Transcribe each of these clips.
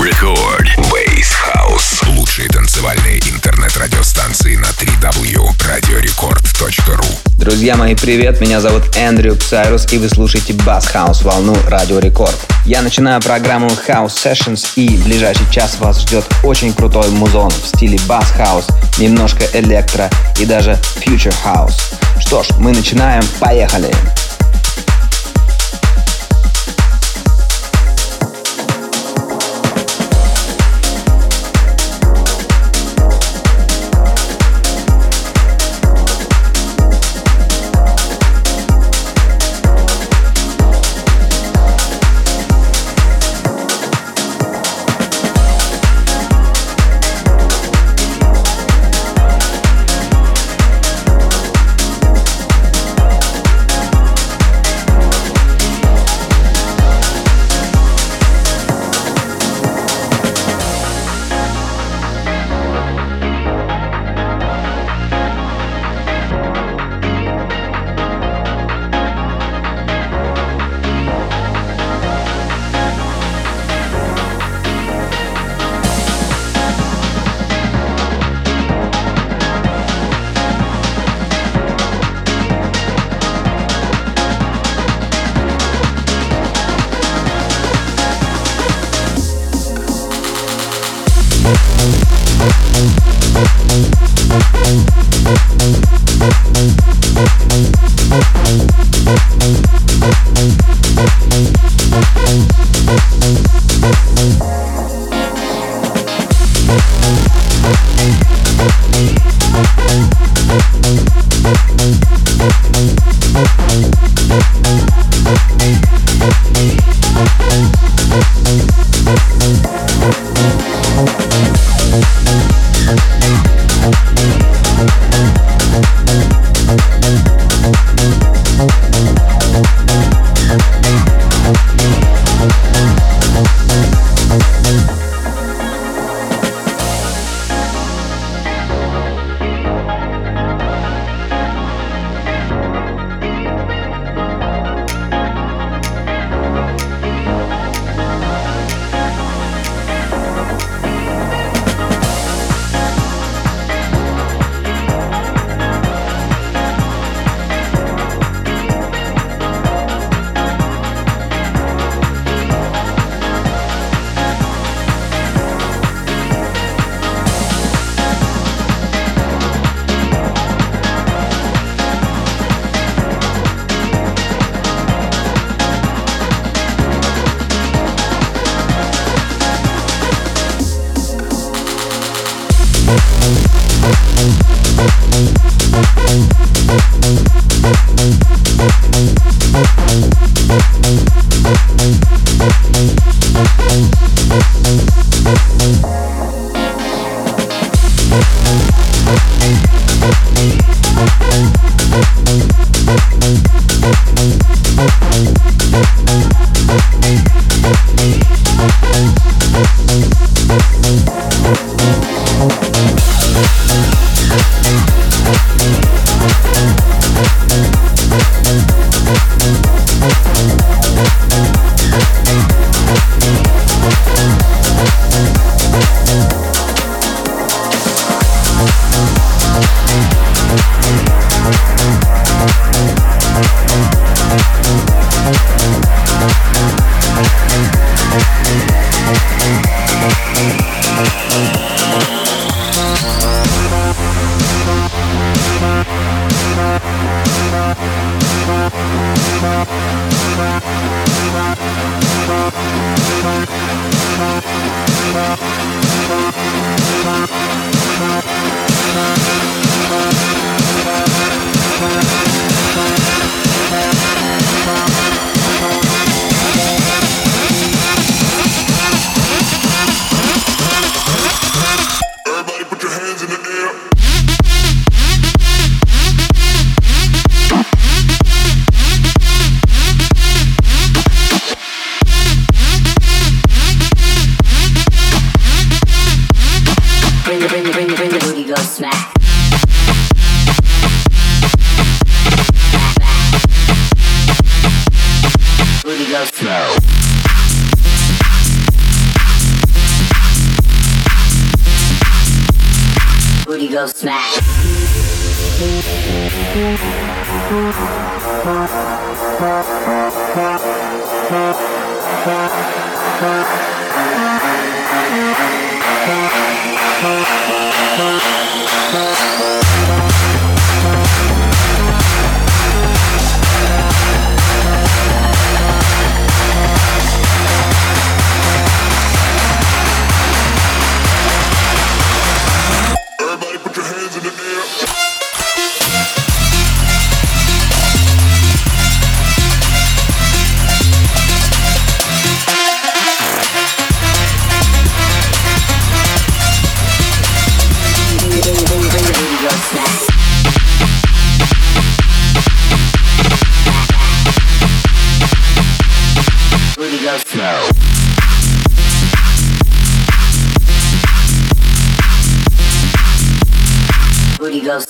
Record. Base House. Лучшие танцевальные интернет-радиостанции на 3W. Радиорекорд.ру Друзья мои, привет! Меня зовут Эндрю Псайрус, и вы слушаете Bass House волну Радио Рекорд. Я начинаю программу House Sessions, и в ближайший час вас ждет очень крутой музон в стиле Bass House, немножко электро и даже Future House. Что ж, мы начинаем, поехали! Booty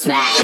smash.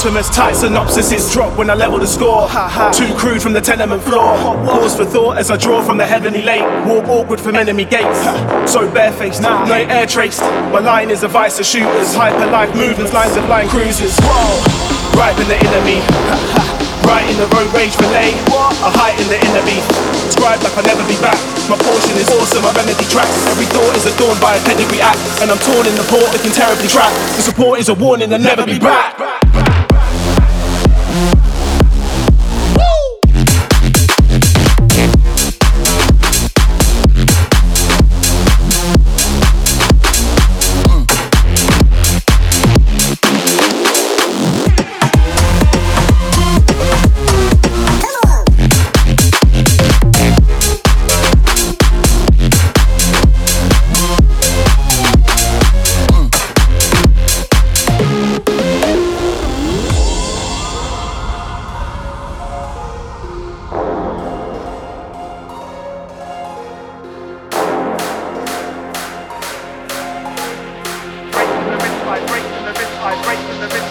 I'm tight synopsis is drop when I level the score. Too crude from the tenement floor. Pause for thought as I draw from the heavenly lake. Walk awkward from enemy gates. So barefaced, no air traced. My line is a vice of shooters. Hyper life movements, lines of line cruisers. Whoa, right in the enemy. Right in the road rage relay, a height in the enemy. beat. Scribe like I'll never be back. My portion is awesome, my remedy tracks. Every thought is adorned by a pedigree act. And I'm torn in the port, looking terribly trapped. The support is a warning, I'll never be back.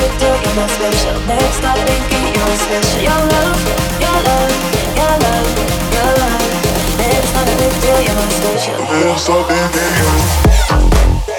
You're not special. Never stop thinking you're special. Your love, your love, your love, your love. Big deal, you're special. Never stop thinking you're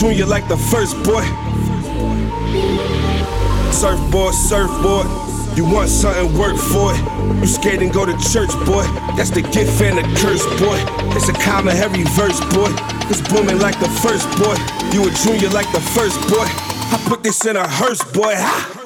junior like the first boy. Surfboard, surfboard. You want something, work for it. You scared and go to church, boy. That's the gift and the curse, boy. It's a common heavy verse, boy. It's booming like the first boy. You a junior like the first boy. I put this in a hearse, boy. Ha!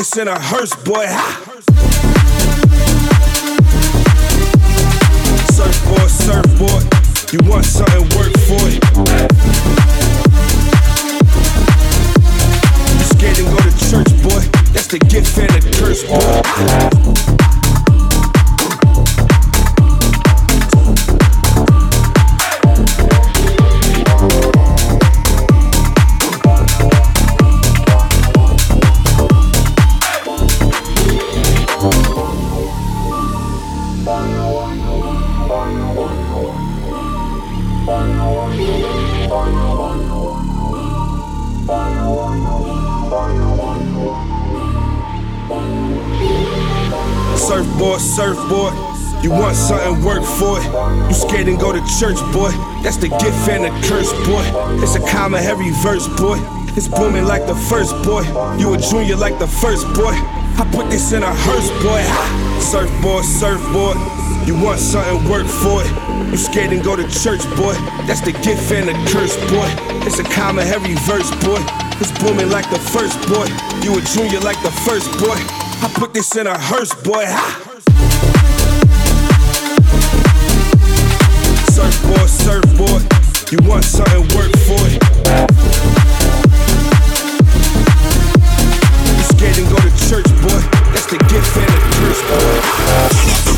This in a hearse, boy. Surfboard, It's booming like the first boy. You a junior like the first boy. I put this in a hearse, boy. Surfboard, surfboard. You want something, work for it. You scared and go to church, boy. That's the gift and the curse, boy. It's a common heavy verse, boy. It's booming like the first, boy. You a junior like the first, boy. I put this in a hearse, boy. Surfboard, surfboard. You want something, work for it. Church, boy. That's the gift and the curse, boy.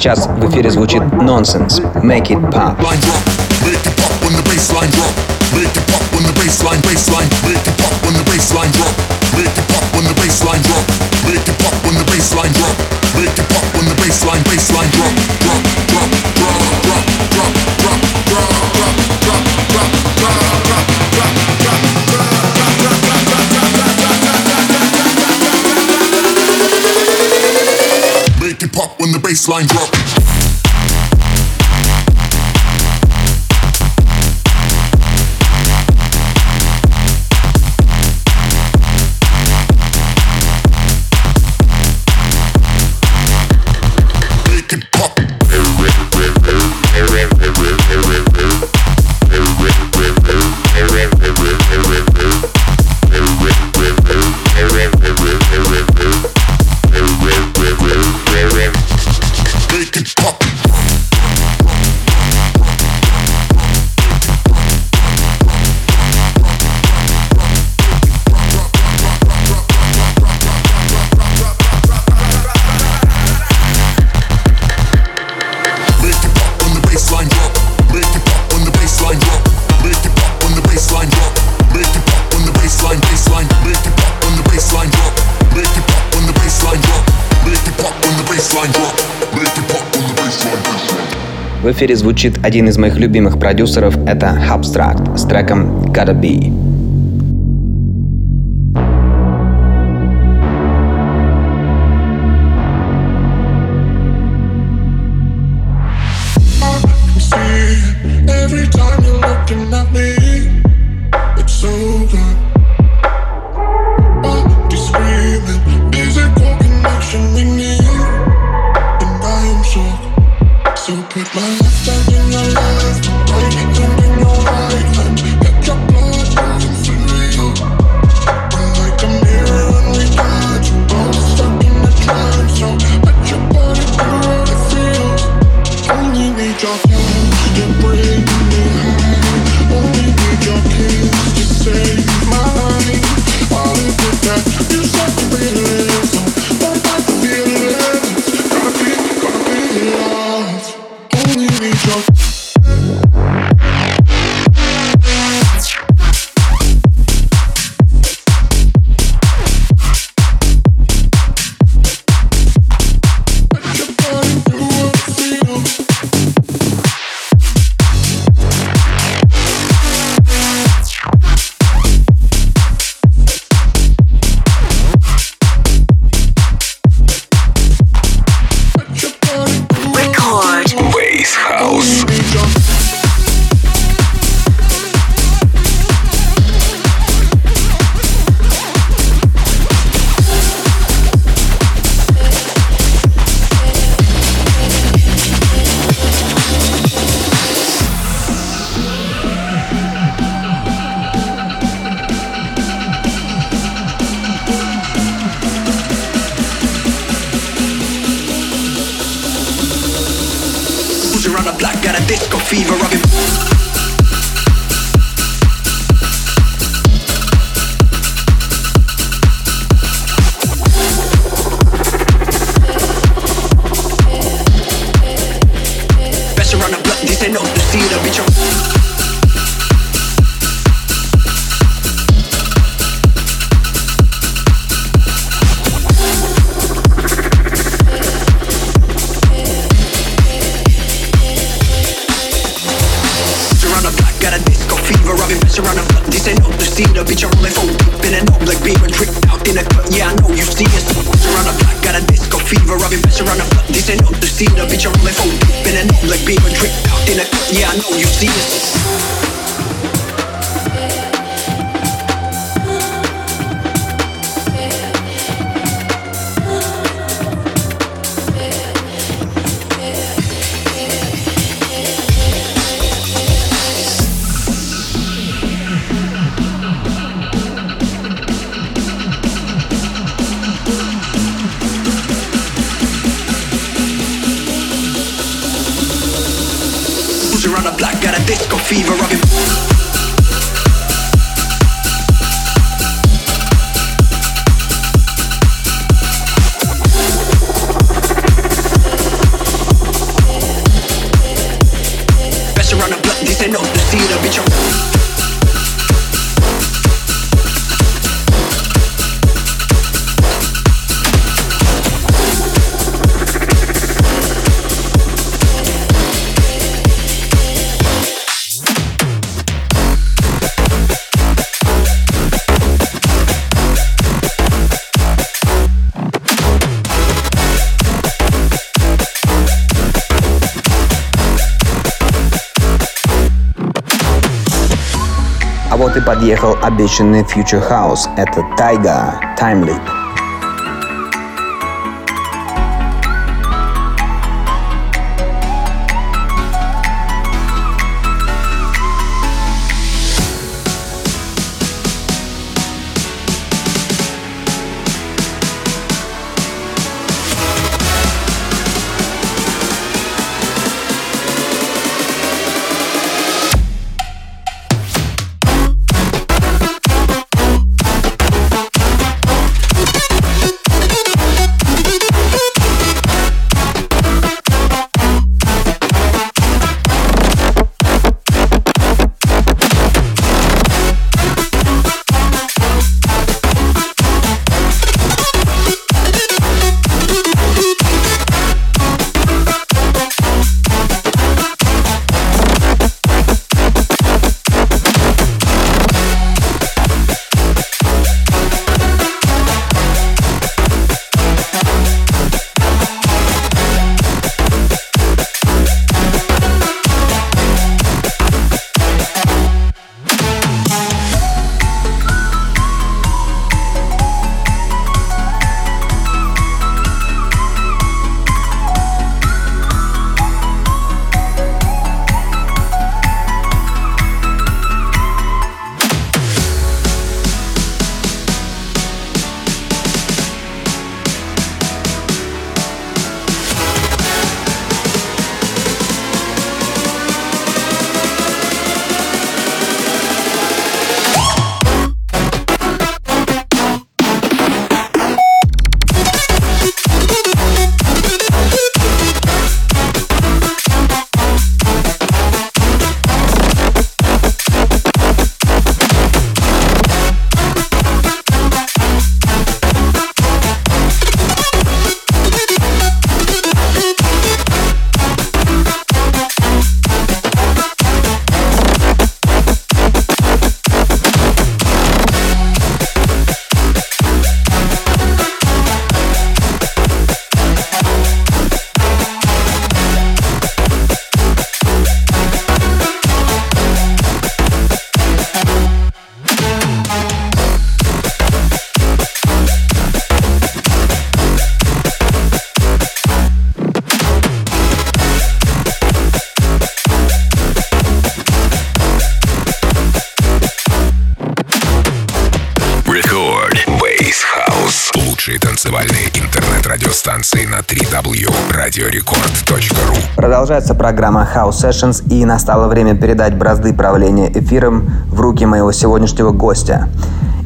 сейчас в эфире звучит Nonsens. Make it pop. Make it pop when the baseline it. Make it pop drop. Make it pop when the drop, drop, drop. Baseline drop. В эфире звучит один из моих любимых продюсеров, это Abstract с треком Gotta Be. fever rockin'. вот и подъехал обещанный Future House. Это Тайга, Time Продолжается программа House Sessions и настало время передать бразды правления эфиром в руки моего сегодняшнего гостя.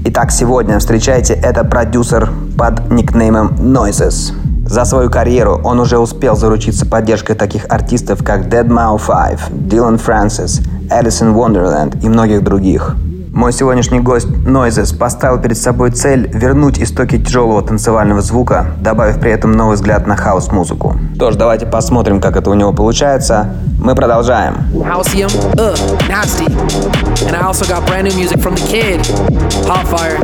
Итак, сегодня встречайте, это продюсер под никнеймом Noises. За свою карьеру он уже успел заручиться поддержкой таких артистов, как Dead Mau 5, Dylan Francis, Alice Wonderland и многих других. Мой сегодняшний гость Noises поставил перед собой цель вернуть истоки тяжелого танцевального звука, добавив при этом новый взгляд на хаос-музыку. Что ж, давайте посмотрим, как это у него получается. Мы продолжаем. Halcyon, uh, nasty. And I also got brand new music from the kid, Hot Fire.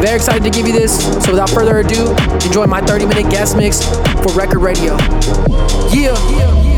Very excited to give you this, so without further ado, enjoy my 30 minute guest mix for Record Radio. Yeah!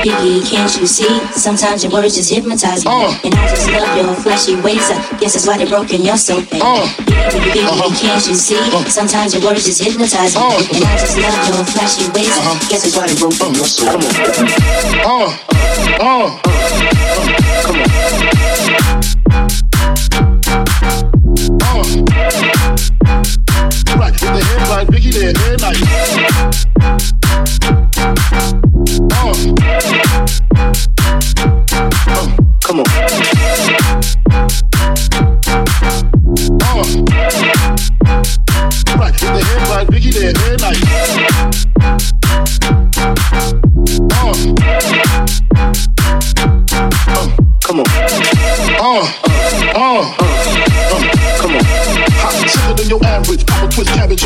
Biggie, can't you see? Sometimes your words just hypnotize me. Uh. And I just love your flashy ways. I guess that's why they broke in your soul, baby. Uh. Uh-huh. can't you see? Sometimes your words just hypnotize me. Uh. And I just love your flashy ways. Uh-huh. guess that's why they broke in your soul. Come on. Uh, uh, come on. Uh, right, with the headline, Biggie there, very nice.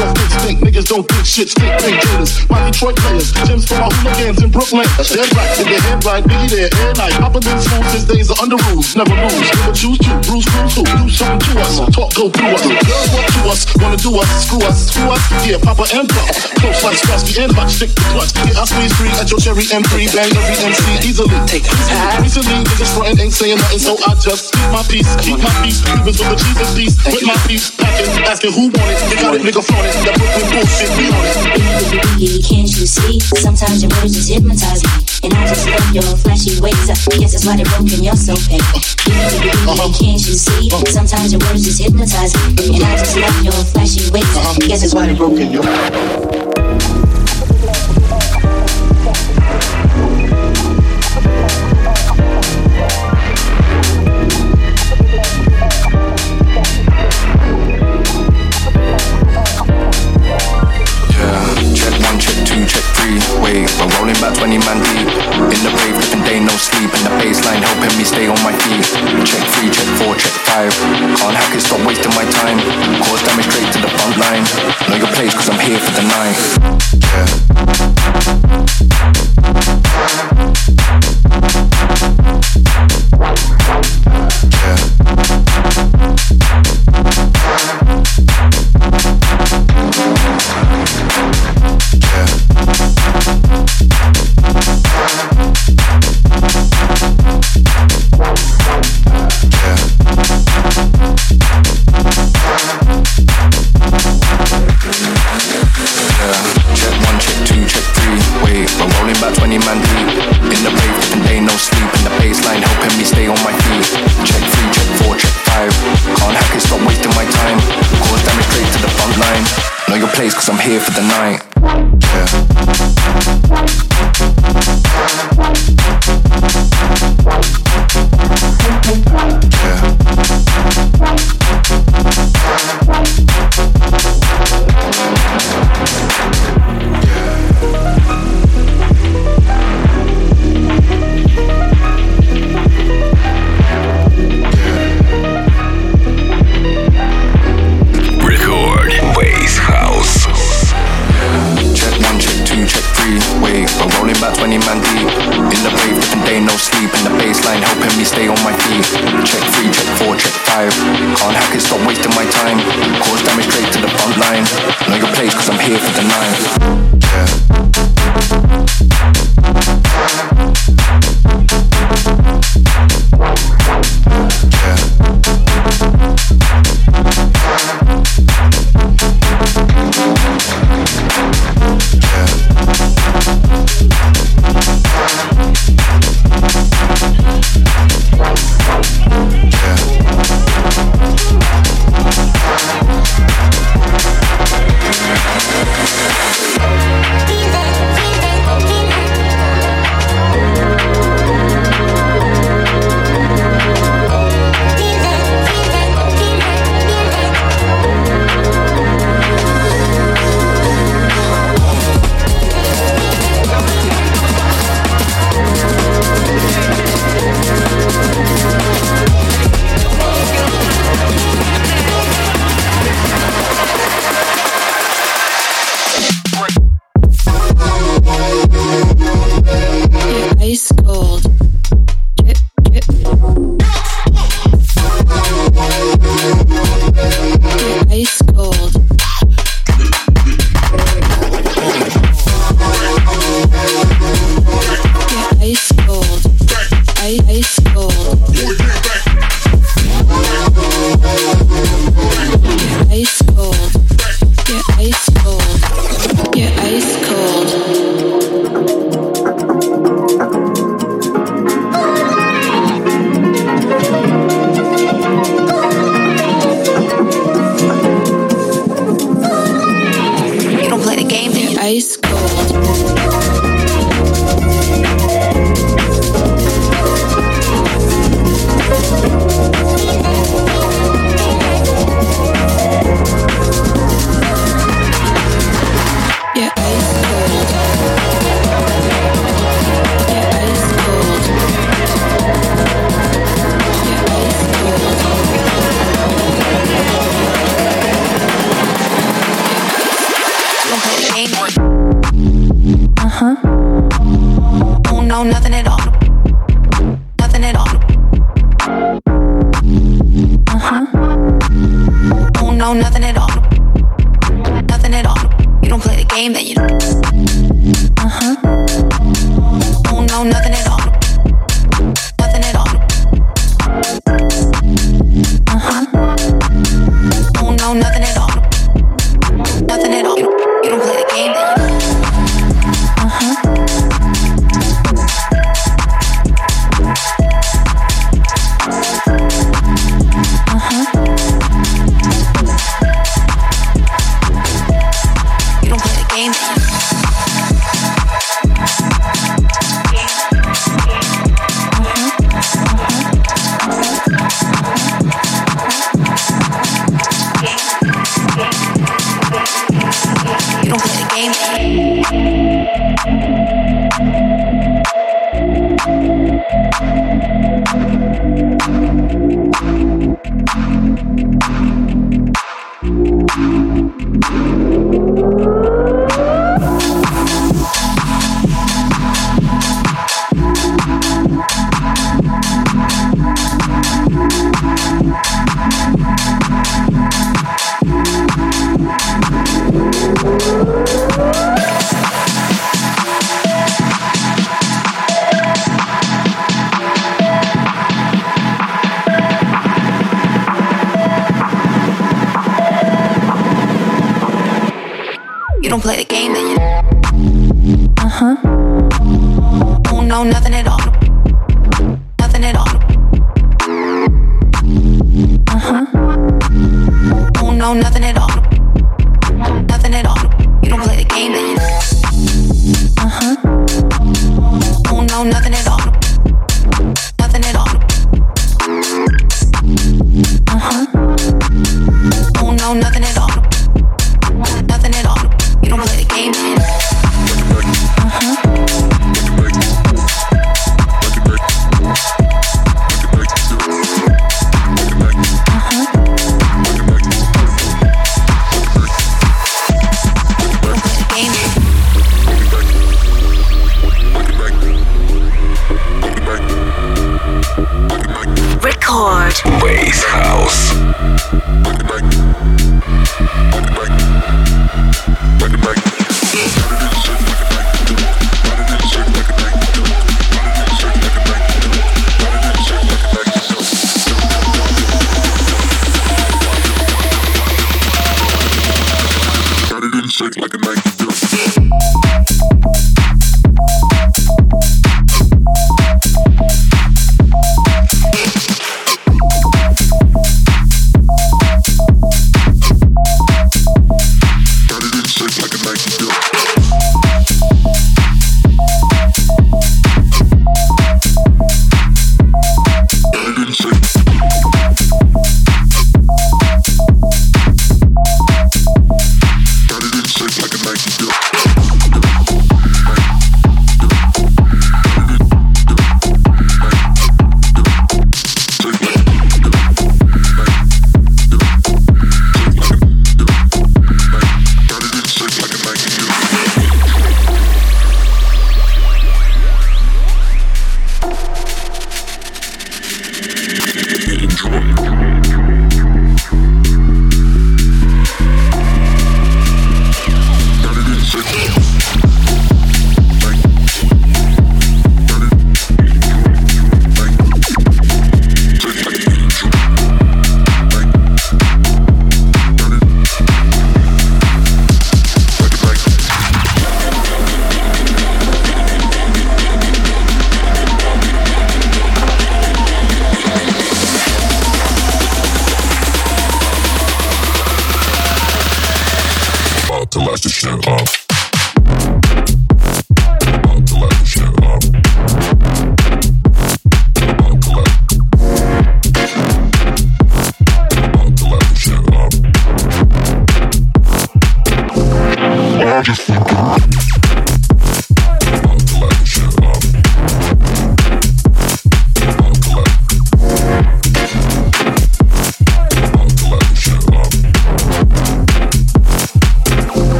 Off instinct. Niggas don't think shit. Stink pink gators. My Detroit players. Gems for my hooligans in Brooklyn. Dead right. In the headline. Biggie there. Air night. Papa been smooth since days are Underoos. Never lose. Never choose to. Bruce Cruz who? Do something to us. Talk go through us. Girls walk to us. Wanna do us. Screw us. Screw us. Yeah, Papa and Pop. Close like Starsky and Hutch. Stick the clutch. Yeah, I squeeze free at your cherry M3. Bang every MC easily. Take Recently, niggas frontin' ain't saying nothing, so I just keep my peace. Keep my peace. Cubans with the Jesus piece. With my peace. Packing. Asking who want it. They got it, nigga flaunt it. That Brooklyn bullshit. Biggie, can't you see? Sometimes your words just hypnotize me. And I just love your flashy ways. I guess that's why they broke in your soul, baby. Biggie, biggie, Uh-huh. can't you see? Sometimes your words just hypnotize me. And I just love your flashy ways. I guess that's why they broke in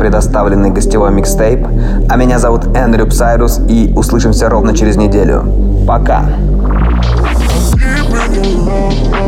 предоставленный гостевой микстейп. А меня зовут Эндрю Псайрус и услышимся ровно через неделю. Пока! Keep